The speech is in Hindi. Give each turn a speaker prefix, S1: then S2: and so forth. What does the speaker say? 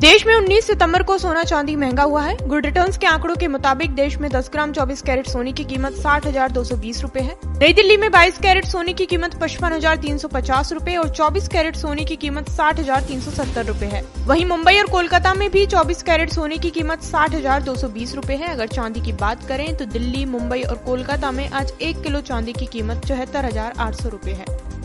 S1: देश में 19 सितंबर को सोना चांदी महँगा हुआ है। गुड रिटर्न्स के आंकड़ों के मुताबिक देश में 10 ग्राम 24 कैरेट सोने की कीमत साठ हज़ार दो सौ बीस रूपए है। नई दिल्ली में 22 कैरेट सोने की कीमत पचपन हज़ार तीन सौ पचास रूपए और 24 कैरेट सोने की कीमत साठ हज़ार तीन सौ सत्तर रूपए है। वहीं मुंबई और कोलकाता में भी 24 कैरेट सोने की कीमत साठ हज़ार दो सौ बीस रूपए है। अगर चांदी की बात करें तो दिल्ली, मुंबई और कोलकाता में आज एक किलो चांदी की कीमत चौहत्तर हज़ार आठ सौ रूपए है।